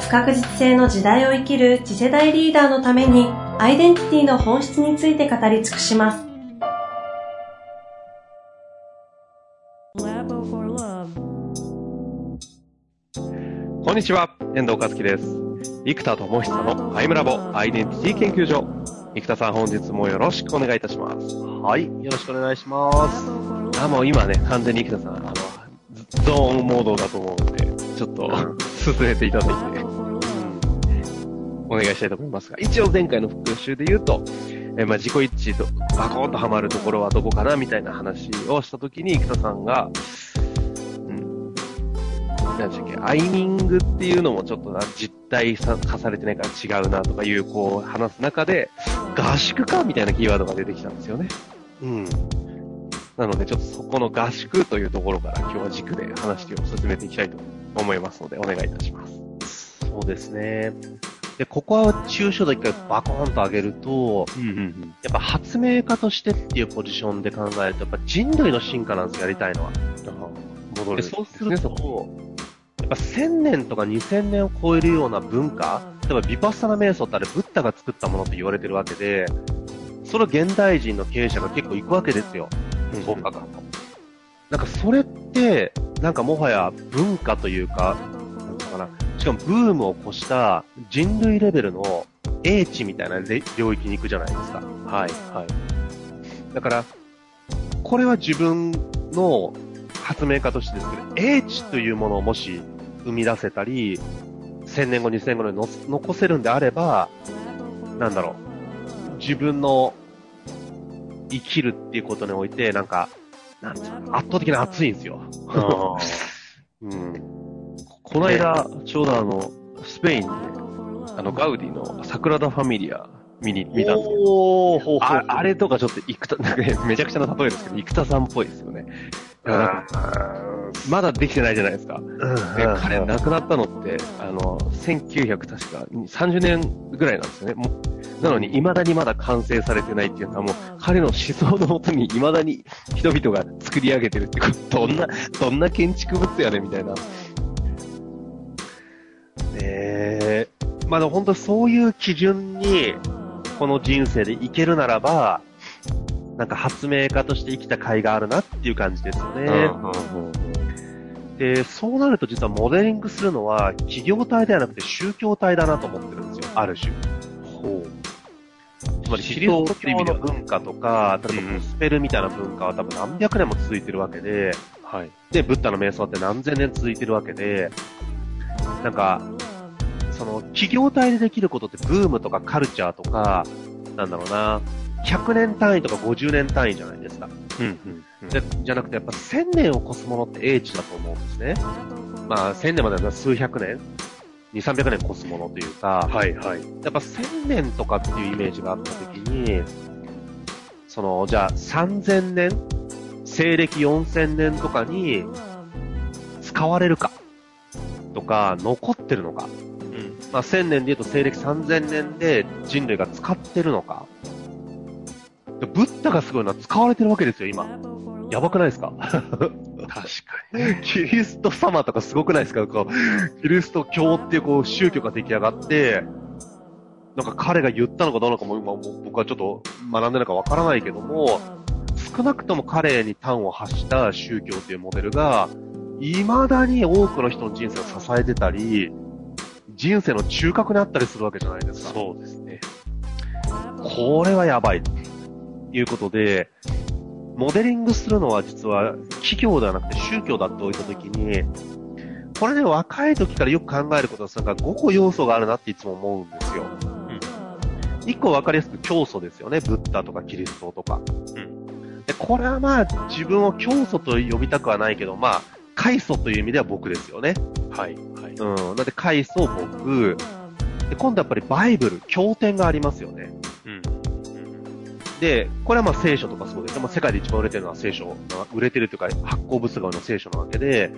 不確実性の時代を生きる次世代リーダーのためにアイデンティティの本質について語り尽くします。こんにちは、遠藤和樹です。生田智久のアイムラボアイデンティティ研究所。生田さん本日もよろしくお願いいたします。はい、よろしくお願いします。あ、もう今ね、完全に生田さん、あの、ゾーンモードだと思うんで、ちょっと 進めていただいて。お願いしたいと思いますが、一応前回の復習で言うと、えー、まあ、自己一致とバコーンとハマるところはどこかなみたいな話をしたときに、生田さんが、うん、何でしたっけ、アイミングっていうのもちょっとな、実体化されてないから違うなとかいう、こう、話す中で、合宿かみたいなキーワードが出てきたんですよね。うん。なので、ちょっとそこの合宿というところから今日は軸で話を進めていきたいと思いますので、お願いいたします。そうですね。で、ここは抽象度一回バコーンと上げると、うんうんうん、やっぱ発明家としてっていうポジションで考えると、やっぱ人類の進化なんですよ、やりたいのは。戻る、そうすると、やっぱ1000年とか2000年を超えるような文化、例えばビパッサナ瞑想ってあれ、ブッダが作ったものと言われてるわけで、それを現代人の経営者が結構行くわけですよ。そうかかと。なんかそれって、なんかもはや文化というか、なんかな、しかもブームを越した人類レベルの英知みたいな領域に行くじゃないですか。はい、はい。だから、これは自分の発明家としてですけど、英知というものをもし生み出せたり、1000年後、2000年後に残せるんであれば、なんだろう、自分の生きるっていうことにおいて、なんか、なんつうの、圧倒的に熱いんですよ。うん。この間、ちょうどあの、スペインで、あの、ガウディのサグラダ・ファミリア見に、見たんですけど、ああれとかちょっと、生田、なんかめちゃくちゃな例えですけど、生田さんっぽいですよね。まだできてないじゃないですか。で彼亡くなったのって、あの、1900確か30年ぐらいなんですよね。なのに、未だにまだ完成されてないっていうのはもう、彼の思想のもとに未だに人々が作り上げてるってこと、どんな、どんな建築物やねみたいな。えー、まあ本当そういう基準に、この人生でいけるならば、なんか発明家として生きた甲斐があるなっていう感じですよね。で、そうなると実はモデリングするのは企業体ではなくて宗教体だなと思ってるんですよ、ある種。つまりキリスト教の文化とか、例えばゴスペルみたいな文化は多分何百年も続いてるわけで、はい。で、ブッダの瞑想って何千年続いてるわけで、なんか、その、企業体でできることってブームとかカルチャーとか、なんだろうな、100年単位とか50年単位じゃないですか。うんうんうん、じゃじゃなくて、やっぱ1000年を超すものって英知だと思うんですね。まあ、1000年までは数百年2、300年越すものというか、はいはい。やっぱ1000年とかっていうイメージがあったときに、その、じゃあ3000年、西暦4000年とかに使われるかとか、残ってるのか。まあ、1000年で言うと西暦3000年で人類が使ってるのか。でブッダがすごいのは使われてるわけですよ、今。やばくないですか？確かに。キリスト様とかすごくないですか？こうキリスト教っていうこう宗教が出来上がって、なんか彼が言ったのかどうなのかも今僕はちょっと学んでるかわからないけども、少なくとも彼に端を発した宗教というモデルが、未だに多くの人の人生を支えてたり、人生の中核にあったりするわけじゃないですか。そうですね。これはやばい。ということで、モデリングするのは実は企業ではなくて宗教だって置いたときに、これね、若い時からよく考えることは、なんか5個要素があるなっていつも思うんですよ。うん。1個分かりやすく教祖ですよね。ブッダとかキリストとか。うん。で、これはまあ自分を教祖と呼びたくはないけど、まあ、開祖という意味では僕ですよね。はい。はい。うん。なんで、階層僕、で、今度やっぱりバイブル、経典がありますよね。うん。で、これはまあ聖書とかそうです。でも世界で一番売れてるのは聖書。売れてるというか発行部数が多いのは聖書なわけで、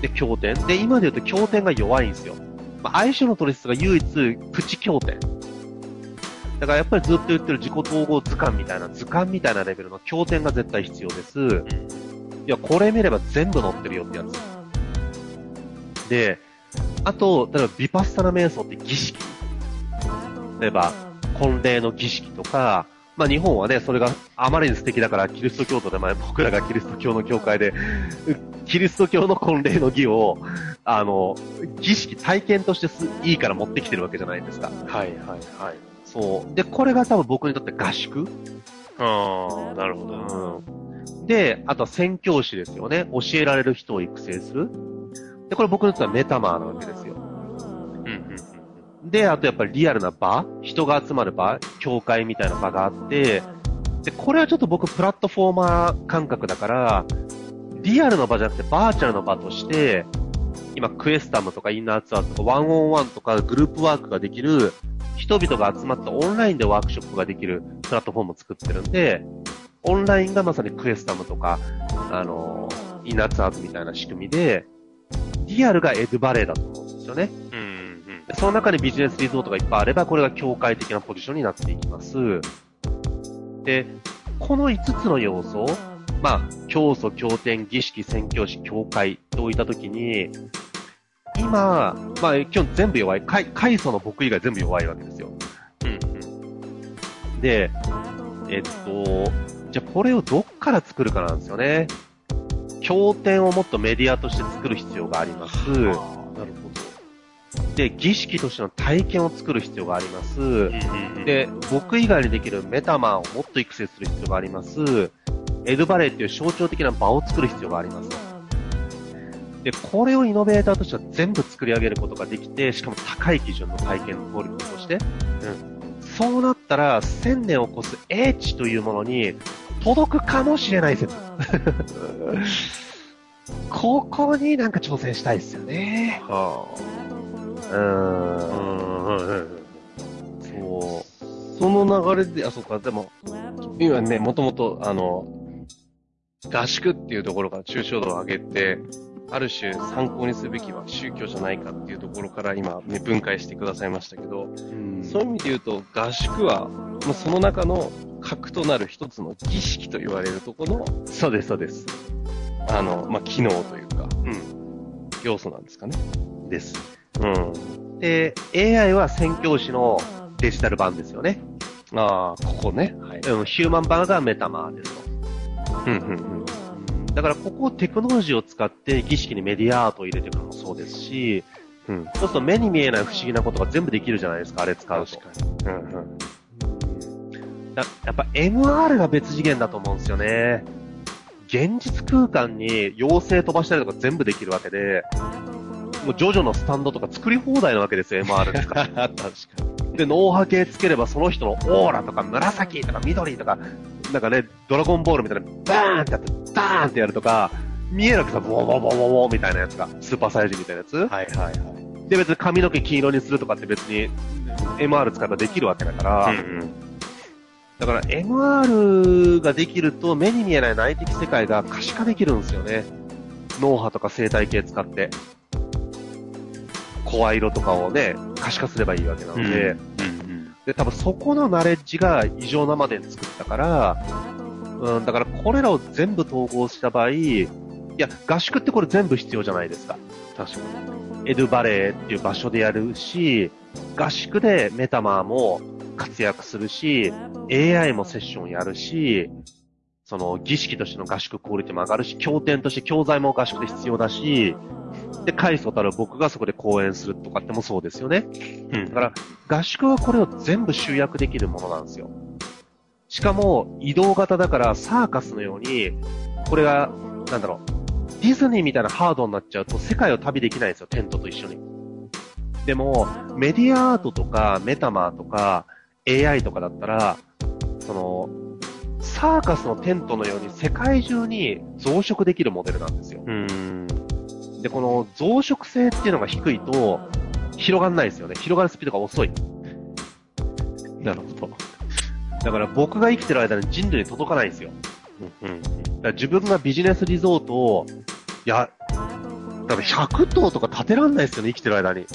で、経典。で、今で言うと経典が弱いんですよ。まあ、相性の取説が唯一、プチ経典。だからやっぱりずっと言ってる自己統合図鑑みたいな、図鑑みたいなレベルの経典が絶対必要です。いや、これ見れば全部載ってるよってやつ。で、あと、例えばビパッサナ瞑想って儀式。例えば、婚礼の儀式とか、まあ日本はね、それがあまりに素敵だから、キリスト教徒で、まあ僕らがキリスト教の教会で、キリスト教の婚礼の儀を、あの、儀式体験としてすいいから持ってきてるわけじゃないですか。はいはいはい。そう。で、これが多分僕にとって合宿。ああ、なるほど。うん。で、あとは宣教師ですよね。教えられる人を育成する。で、これ僕にとってはメタマーなわけですよ。で、あとやっぱりリアルな場、人が集まる場、教会みたいな場があって、で、これはちょっと僕プラットフォーマー感覚だから、リアルの場じゃなくてバーチャルの場として、今クエスタムとかインナーツアーとかワンオンワンとかグループワークができる、人々が集まってオンラインでワークショップができるプラットフォームを作ってるんで、オンラインがまさにクエスタムとか、あの、インナーツアーズみたいな仕組みで、リアルがエドバレーだと思うんですよね。その中にビジネスリゾートがいっぱいあれば、これが境界的なポジションになっていきます。で、この5つの要素、まあ、教祖、経典、儀式、宣教師、教会と置いたときに、今、まあ、今日全部弱い。開祖の僕以外全部弱いわけですよ。うんで、えっと、じゃあこれをどっから作るかなんですよね。経典をもっとメディアとして作る必要があります。で、儀式としての体験を作る必要があります。で、僕以外にできるメタマンをもっと育成する必要があります。エドバレーっていう象徴的な場を作る必要があります。で、これをイノベーターとしては全部作り上げることができて、しかも高い基準の体験クオリティとして、うん。そうなったら、1000年を超す英知というものに届くかもしれない説。ここになんか挑戦したいですよね。は。あ。うん。うん。そう。その流れで、あ、そうか、でも、今ね、もともと、あの、合宿っていうところから抽象度を上げて、ある種参考にすべきは宗教じゃないかっていうところから今、ね、分解してくださいましたけど、うん。そういう意味で言うと、合宿は、まあ、その中の核となる一つの儀式と言われるとこの、そうです、そうです。あの、まあ、機能というか、うん。要素なん。ですかね。です。うん。で、AI は宣教師のデジタル版ですよね。ああ、ここね。はい。うん、ヒューマン版がメタマーですと。うんうんうん。だからここをテクノロジーを使って儀式にメディアアートを入れていくのもそうですし、うん。そうすると目に見えない不思議なことが全部できるじゃないですか、あれ使うと。確かに。うんうん。だやっぱ MR が別次元だと思うんですよね。現実空間に妖精飛ばしたりとか全部できるわけで、もうジョジョのスタンドとか作り放題なわけですよ、MR ですから。確かに。で、脳波系つければその人のオーラとか紫とか緑とか、なんかね、ドラゴンボールみたいな、バーンってやって、ダーンってやるとか、見えなくてボーボーボーボーボーみたいなやつが、スーパーサイヤ人みたいなやつ。はいはいはい。で、別に髪の毛黄色にするとかって別に MR 使えばできるわけだから、うんだから MR ができると目に見えない内的世界が可視化できるんですよね。脳波とか生態系使って。声色とかをね、可視化すればいいわけなので、うん。うんで、多分そこのナレッジが異常なまでに作ったから、うん、だからこれらを全部統合した場合、いや、合宿ってこれ全部必要じゃないですか。確かエドバレーっていう場所でやるし、合宿でメタマーも活躍するし、AI もセッションやるし、その儀式としての合宿クオリティも上がるし、経典として教材も合宿で必要だし、で、回想たる僕がそこで講演するとかってもそうですよね。うんだから、合宿はこれを全部集約できるものなんですよ。しかも、移動型だから、サーカスのように、これが、なんだろう、ディズニーみたいなハードになっちゃうと、世界を旅できないんですよ、テントと一緒に。でも、メディアアートとか、メタマーとか、AI とかだったら、その、サーカスのテントのように世界中に増殖できるモデルなんですよ。うん。で、で、この増殖性っていうのが低いと、広がんないですよね。広がるスピードが遅い。なるほど。だから僕が生きてる間に人類に届かないんですよ。うんうん。だから自分がビジネスリゾートを、いや、だから100棟とか建てらんないですよね、生きてる間に。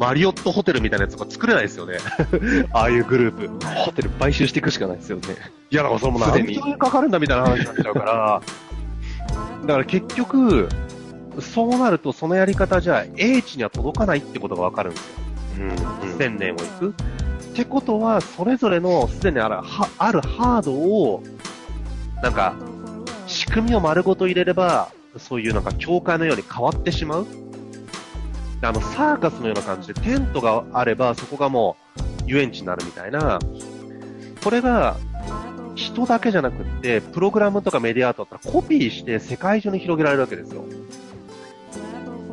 マリオットホテルみたいなやつとか作れないですよね。ああいうグループ。ホテル買収していくしかないですよね。いや、だからそれもすでに何兆円かかるんだみたいな話になっちゃうから、だから結局、そうなるとそのやり方じゃ英知には届かないってことがわかるんですよ。うん1000年を行く。ってことは、それぞれのすでにあるはあるハードを、なんか、仕組みを丸ごと入れれば、そういうなんか教会のように変わってしまう。であの、サーカスのような感じでテントがあれば、そこがもう遊園地になるみたいな、これが、人だけじゃなくって、プログラムとかメディアアートだったらコピーして世界中に広げられるわけですよ。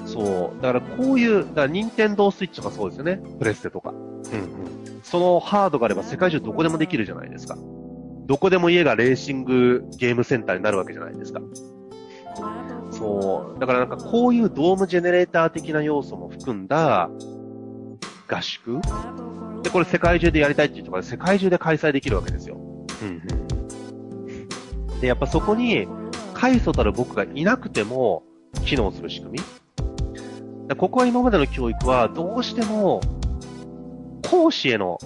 そう。だからこういう、だから任天堂スイッチとかそうですよね。プレステとか。うんうん。そのハードがあれば世界中どこでもできるじゃないですか。どこでも家がレーシングゲームセンターになるわけじゃないですか。そう。だからなんかこういうドームジェネレーター的な要素も含んだ合宿？で、これ世界中でやりたいっていうとか世界中で開催できるわけですよ。うんうん。で、やっぱそこに、開祖たる僕がいなくても、機能する仕組み。ここは今までの教育は、どうしても、講師への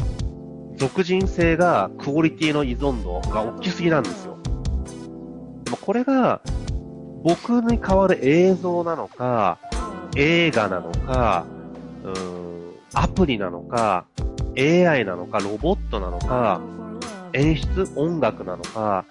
属人性が、クオリティの依存度が大きすぎなんですよ。でもこれが、僕に代わる映像なのか、映画なのか、うん、アプリなのか、AI なのか、ロボットなのか、演出、音楽なのか、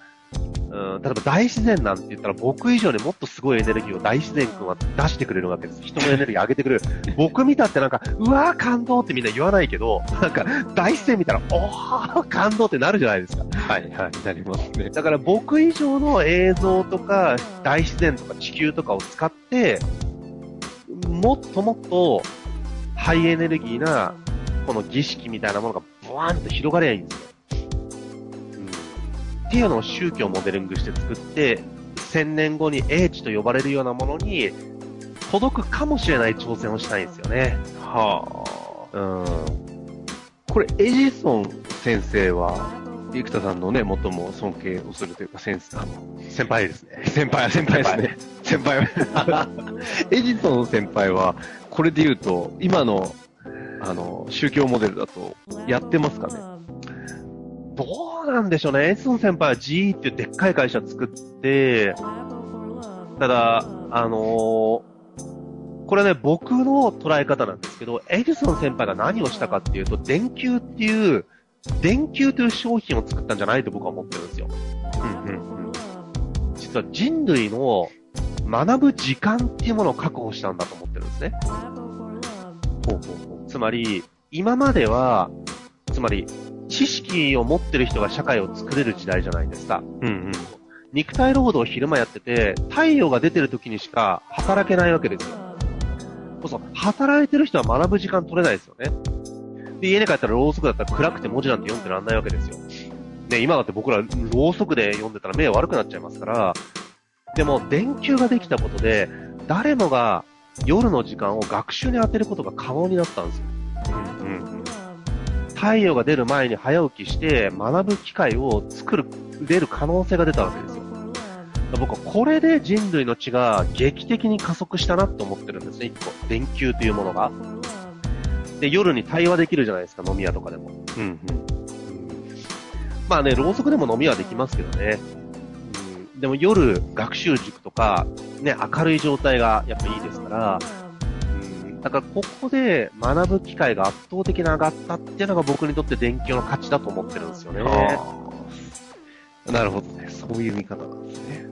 うん、例えば大自然なんて言ったら僕以上にもっとすごいエネルギーを大自然君は出してくれるわけです。人のエネルギー上げてくれる。僕見たってなんか、うわー感動ってみんな言わないけど、なんか大自然見たら、おー感動ってなるじゃないですか。はいはい、なりますね。だから僕以上の映像とか大自然とか地球とかを使って、もっともっとハイエネルギーなこの儀式みたいなものがブワーンと広がればいいんですよ。っていうのを宗教をモデリングして作って、千年後に英知と呼ばれるようなものに届くかもしれない挑戦をしたいんですよね。はあ。うん。これ、エジソン先生は、生田さんのね、最も尊敬をするというか、先生、あの、先輩ですね。先輩、先輩ですね。先輩。エジソン先輩は、これで言うと、今の、あの、宗教モデルだと、やってますかね？どうなんでしょうね。エジソン先輩は GE っていうでっかい会社作って、ただ、あのーこれね、僕の捉え方なんですけど、エジソン先輩が何をしたかっていうと、電球っていう、電球という商品を作ったんじゃないと僕は思ってるんですよ。うんうんうん。実は人類の学ぶ時間っていうものを確保したんだと思ってるんですね。ほうほうほうつまり、今までは、つまり、知識を持ってる人が社会を作れる時代じゃないですか。う。うんうん。肉体労働を昼間やってて、太陽が出てる時にしか働けないわけですよ。そうそう、働いてる人は学ぶ時間取れないですよね。で、家に帰ったらろうそくだったら暗くて文字なんて読んでらんないわけですよ。ね、今だって僕らろうそくで読んでたら目悪くなっちゃいますから、でも電球ができたことで、誰もが夜の時間を学習に当てることが可能になったんですよ。太陽が出る前に早起きして学ぶ機会を作る、出る可能性が出たわけですよ。僕はこれで人類の血が劇的に加速したなって思ってるんですね、一個。電球というものが。で、夜に対話できるじゃないですか、飲み屋とかでも。うんうん。まあね、ろうそくでも飲みはできますけどね。うん、でも夜、学習塾とか、ね、明るい状態がやっぱいいですから、だからここで学ぶ機会が圧倒的に上がったっていうのが僕にとって電球の価値だと思ってるんですよね。なるほどね。そういう見方なんですね。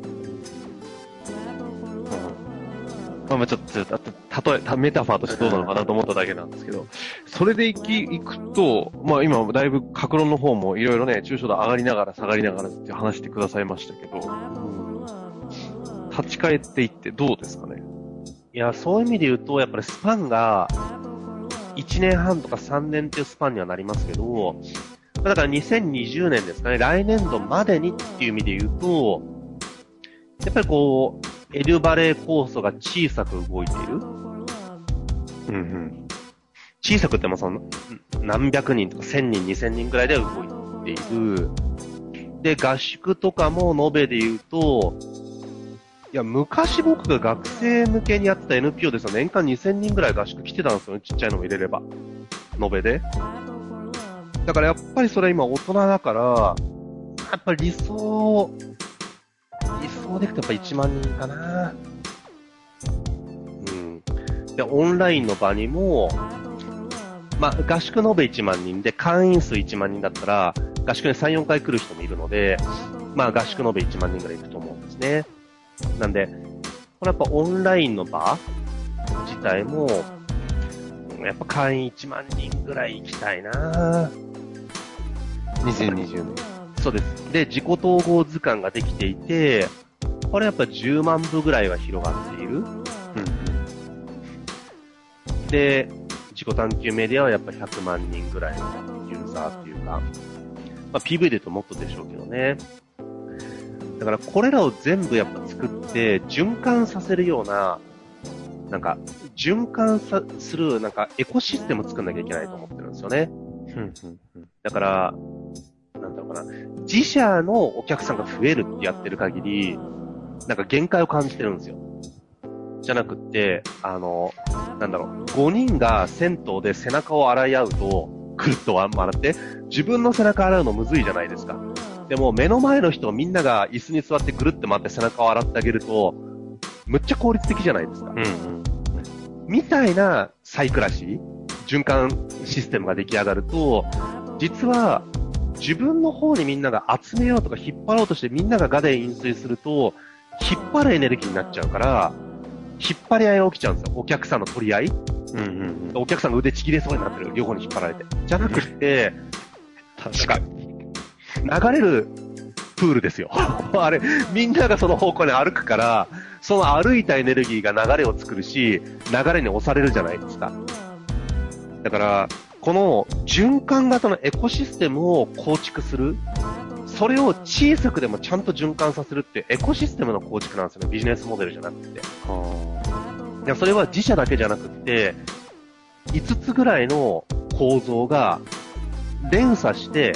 まあまあちょっと、例え、たメタファーとしてどうなのかなと思っただけなんですけど、それでいき、いくと、まあ今、だいぶ、格論の方もいろいろね、抽象度上がりながら下がりながらって話してくださいましたけど、立ち返っていってどうですかね？いや、そういう意味で言うと、やっぱりスパンが、1年半とか3年っていうスパンにはなりますけど、だから2020年ですかね、来年度までにっていう意味で言うと、やっぱりこう、エルバレー酵素が小さく動いている。うんうん。小さくってもその、何百人とか千人、二千人ぐらいで動いている。で、合宿とかも延べで言うと、いや、昔僕が学生向けにやってた NPO ですよ。年間2000人ぐらい合宿来てたんですよね。ちっちゃいのも入れれば。延べで。だからやっぱりそれ今大人だから、やっぱり理想、理想でいくとやっぱ1万人かな。うん。で、オンラインの場にも、まあ、合宿延べ1万人で、会員数1万人だったら、合宿に3、4回来る人もいるので、まあ、合宿延べ1万人ぐらい行くと思うんですね。なんで、これやっぱオンラインの場自体も、やっぱ会員1万人ぐらい行きたいな2020年。そうです。で、自己統合図鑑ができていて、これやっぱ10万部ぐらいは広がっている。うんで、自己探求メディアはやっぱ100万人ぐらいのユーザーっていうか、まあ、PV で言うともっとでしょうけどね。だからこれらを全部やっぱ作って循環させるような、なんか、循環さする、なんかエコシステムを作んなきゃいけないと思ってるんですよね。うんうんうんだから、なんだろうかな。自社のお客さんが増えるってやってる限り、なんか限界を感じてるんですよ。じゃなくって、あの、なんだろう、5人が銭湯で背中を洗い合うと、くるっと笑って、自分の背中洗うのむずいじゃないですか。でも目の前の人をみんなが椅子に座ってぐるって回って背中を洗ってあげると、むっちゃ効率的じゃないですか。うんうん。みたいなサイクラシー、循環システムが出来上がると、実は自分の方にみんなが集めようとか引っ張ろうとしてみんながガで飲水すると、引っ張るエネルギーになっちゃうから、引っ張り合いが起きちゃうんですよ。お客さんの取り合い。うんうんうん。お客さんが腕ちぎれそうになってる。両方に引っ張られて。じゃなくて、確かに。流れるプールですよ。あれ、みんながその方向に歩くから、その歩いたエネルギーが流れを作るし、流れに押されるじゃないですか。だから、この循環型のエコシステムを構築する。それを小さくでもちゃんと循環させるってエコシステムの構築なんですよね。ビジネスモデルじゃなくて。いや、それは自社だけじゃなくって、5つぐらいの構造が連鎖して、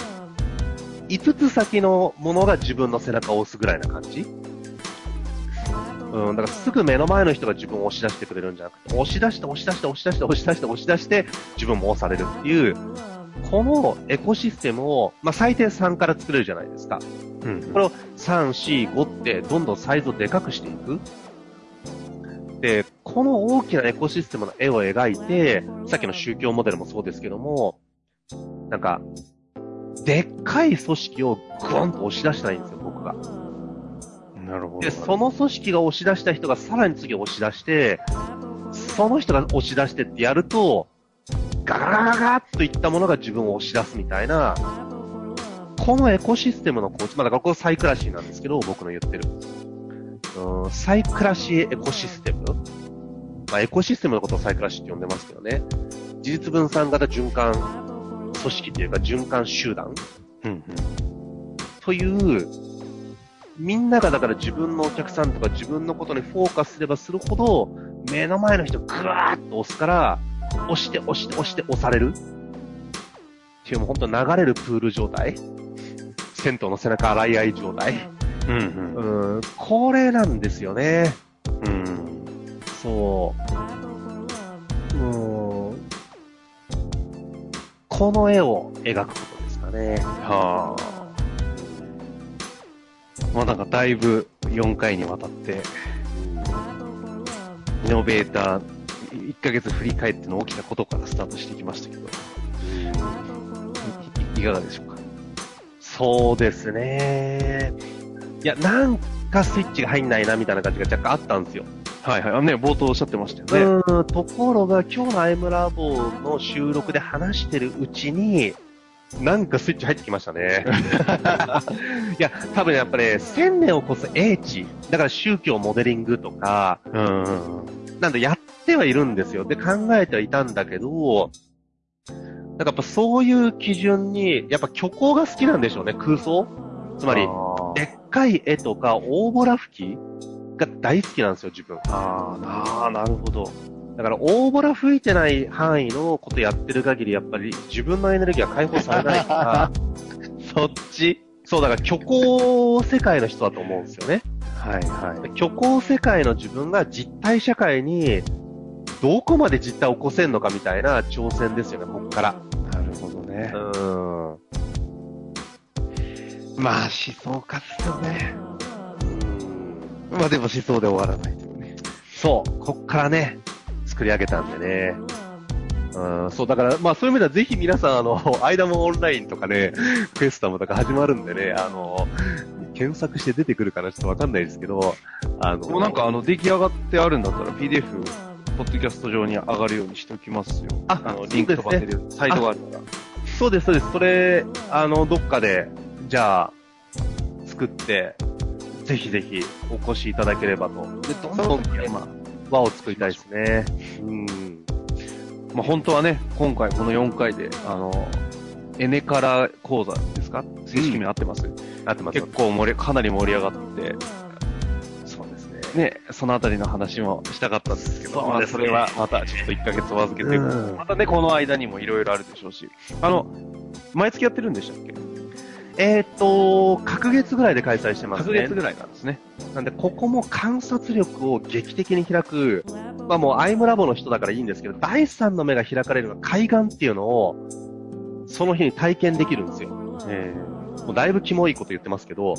5つ先のものが自分の背中を押すぐらいな感じ？うん、だからすぐ目の前の人が自分を押し出してくれるんじゃなくて、押し出して押し出して押し出して押し出して押し出して自分も押されるっていう、このエコシステムを、まあ、最低3から作れるじゃないですか。うんこれを3、4、5ってどんどんサイズをでかくしていく。で、この大きなエコシステムの絵を描いて、さっきの宗教モデルもそうですけども、なんか、でっかい組織をグワンと押し出したいんですよ、僕が。なるほど。で、その組織が押し出した人がさらに次押し出して、その人が押し出してってやると、ガガガガガッといったものが自分を押し出すみたいな、このエコシステムの構築、まあだからこれサイクラシーなんですけど、僕の言ってる。うん、サイクラシーエコシステムまあエコシステムのことをサイクラシーって呼んでますけどね。事実分散型循環組織っていうか循環集団うんうん。という、みんながだから自分のお客さんとか自分のことにフォーカスすればするほど、目の前の人がぐわーっと押すから、押して押して押して押される。っていうもう本当流れるプール状態。銭湯の背中洗い合い状態。うんうん。うん、これなんですよね。うん。そう。うん。この絵を描くことですかね。はあ。まあなんかだいぶ4回にわたって、イノベーター、1ヶ月振り返っての大きなことからスタートしてきましたけど、いいいかがでしょうか？そうですね。いや、なんかスイッチが入んないなみたいな感じが若干あったんですよ。はいはい。あのね、冒頭おっしゃってましたよね。うん、ところが今日のアイムラボの収録で話してるうちに、なんかスイッチ入ってきましたね。いや、多分やっぱり、ね、1000年を超す英知。だから宗教モデリングとか、うん。なんでやってはいるんですよ。で、考えてはいたんだけど、なんかやっぱそういう基準に、やっぱ虚構が好きなんでしょうね、空想つまり、でっかい絵とか大ボラ吹きが大好きなんですよ、自分。ああ、なるほど。だから大ボラ吹いてない範囲のことやってる限り、やっぱり自分のエネルギーは解放されないから、そっちそう、だから虚構世界の人だと思うんですよね。はいはい。虚構世界の自分が実体社会に、どこまで実体を起こせんのかみたいな挑戦ですよね、こっから。なるほどねう。ーん。まあ、思想家っすよね。まあでも思想で終わらないというね。そう、こっからね、作り上げたんでね。うん、そう、だから、まあそういう意味ではぜひ皆さん、あの、間もオンラインとかね、クエスタムとか始まるんでね、あの、検索して出てくるかなちょっとわかんないですけど、あの、もうなんかあの、出来上がってあるんだったら PDF、ポッドキャスト上に上がるようにしておきますよ。ああの、リンク飛ばせるサイトがあるから。そうです、そうです。それ、あの、どっかで、じゃあ、作って、ぜひぜひお越しいただければと。で、どんどんね、まあ、輪を作りたいですね。うん。まあ、本当はね、今回この4回で、あの、エネカラ講座ですか？正式名合ってます、なってます。結構盛り、かなり盛り上がって、そうですね。ね、そのあたりの話もしたかったんですけど、そね。まあそれはまたちょっと1ヶ月お預けというか、うん。またね、この間にもいろいろあるでしょうし、あの、毎月やってるんでしたっけ？えーっと、隔月ぐらいで開催してますね。隔月ぐらいなんですね。なんで、ここも観察力を劇的に開く、まあもうアイムラボの人だからいいんですけど、第三の目が開かれるのは海岸っていうのを、その日に体験できるんですよ。えもうだいぶキモいこと言ってますけど、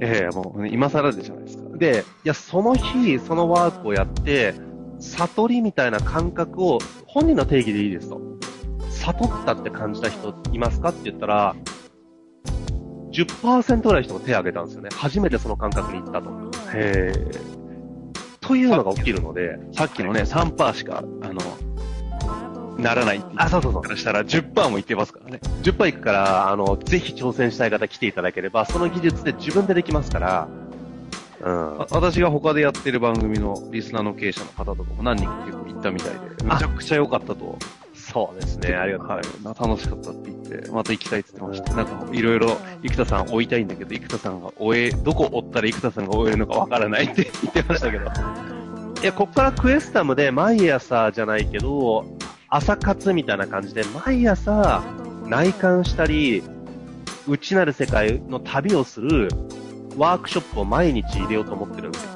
えええもうね、今更でじゃないですか。で、いや、その日、そのワークをやって、悟りみたいな感覚を、本人の定義でいいですと。悟ったって感じた人いますかって言ったら、10%ぐらいの人が手を挙げたんですよね。初めてその感覚に行ったと。へというのが起きるので、さっきのね、3%しか、あの、ならないって言あ、そうそうそうっ。からしたら10%もいってますからね。10%いくから、あの、ぜひ挑戦したい方来ていただければ、その技術で自分でできますから、うん。あ私が他でやってる番組のリスナーの経営者の方とかも何人か結構行ったみたいで、めちゃくちゃ良かったと。そうですね。ありがとうございます。はい。楽しかったって言って、また行きたいって言ってました。なんか、いろいろ、生田さん追いたいんだけど、生田さんが追え、どこ追ったら生田さんが追えるのかわからないって言ってましたけど。いや、こっからクエスタムで毎朝じゃないけど、朝活みたいな感じで、毎朝内観したり、内なる世界の旅をするワークショップを毎日入れようと思ってるんですよ。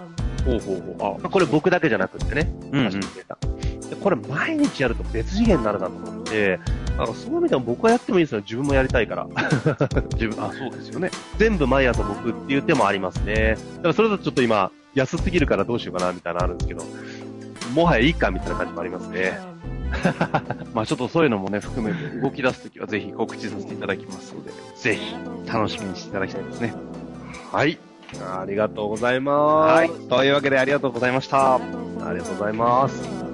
ほうほうほう。あ、これ僕だけじゃなくってね。うんうんでこれ毎日やると別次元になるなと思って、あのそういう意味でも僕はやってもいいですよ。自分もやりたいから。自分、あ、そうですよね。全部毎朝僕っていう手もありますね。だからそれだとちょっと今、安すぎるからどうしようかなみたいなのあるんですけど、もはやいいかみたいな感じもありますね。まあちょっとそういうのもね、含めて動き出すときはぜひ告知させていただきますので、ぜひ楽しみにしていただきたいですね。はい。ありがとうございます。はい。というわけでありがとうございました。ありがとうございます。